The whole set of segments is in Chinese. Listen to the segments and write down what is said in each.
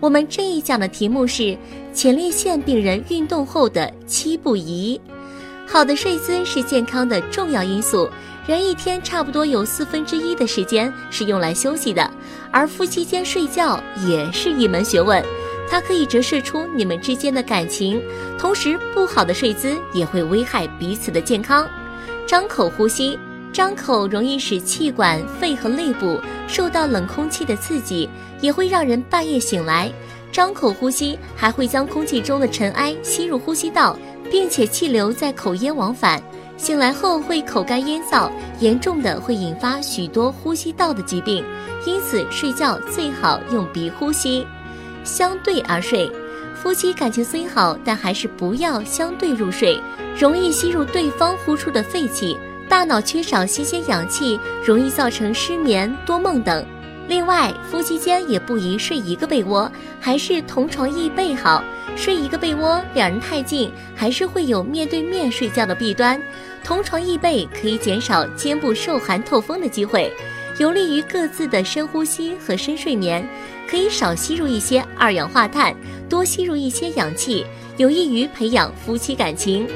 我们这一讲的题目是前列腺病人运动后的七不宜。好的睡姿是健康的重要因素。人一天差不多有四分之一的时间是用来休息的，而夫妻间睡觉也是一门学问，它可以折射出你们之间的感情。同时，不好的睡姿也会危害彼此的健康。张口呼吸。张口容易使气管、肺和肋部受到冷空气的刺激，也会让人半夜醒来。张口呼吸还会将空气中的尘埃吸入呼吸道，并且气流在口咽往返，醒来后会口干咽燥，严重的会引发许多呼吸道的疾病。因此，睡觉最好用鼻呼吸，相对而睡。夫妻感情虽好，但还是不要相对入睡，容易吸入对方呼出的废气。大脑缺少新鲜氧气，容易造成失眠、多梦等。另外，夫妻间也不宜睡一个被窝，还是同床异被好。睡一个被窝，两人太近，还是会有面对面睡觉的弊端。同床异被可以减少肩部受寒透风的机会，有利于各自的深呼吸和深睡眠。可以少吸入一些二氧化碳，多吸入一些氧气，有益于培养夫妻感情。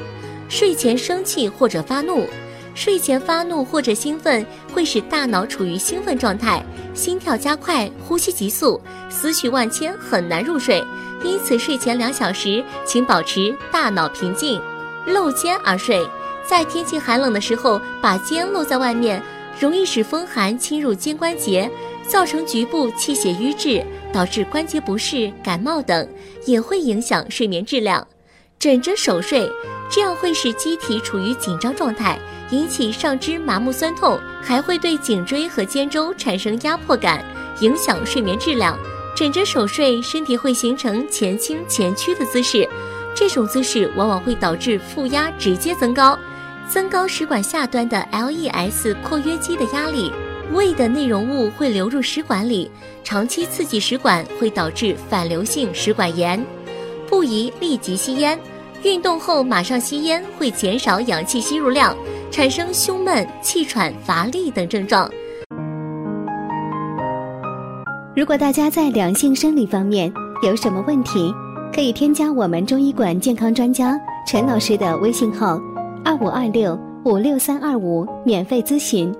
睡前生气或者发怒。睡前发怒或者兴奋会使大脑处于兴奋状态，心跳加快，呼吸急速，思绪万千，很难入睡。因此，睡前两小时，请保持大脑平静。露肩而睡，在天气寒冷的时候，把肩露在外面，容易使风寒侵入肩关节，造成局部气血瘀滞，导致关节不适、感冒等，也会影响睡眠质量。枕着手睡，这样会使机体处于紧张状态。引起上肢麻木酸痛，还会对颈椎和肩周产生压迫感，影响睡眠质量。枕着手睡，身体会形成前倾前屈的姿势，这种姿势往往会导致负压直接增高，增高食管下端的 LES 括约肌的压力，胃的内容物会流入食管里，长期刺激食管会导致反流性食管炎。不宜立即吸烟，运动后马上吸烟会减少氧气吸入量。产生胸闷、气喘、乏力等症状。如果大家在两性生理方面有什么问题，可以添加我们中医馆健康专家陈老师的微信号：二五二六五六三二五，免费咨询。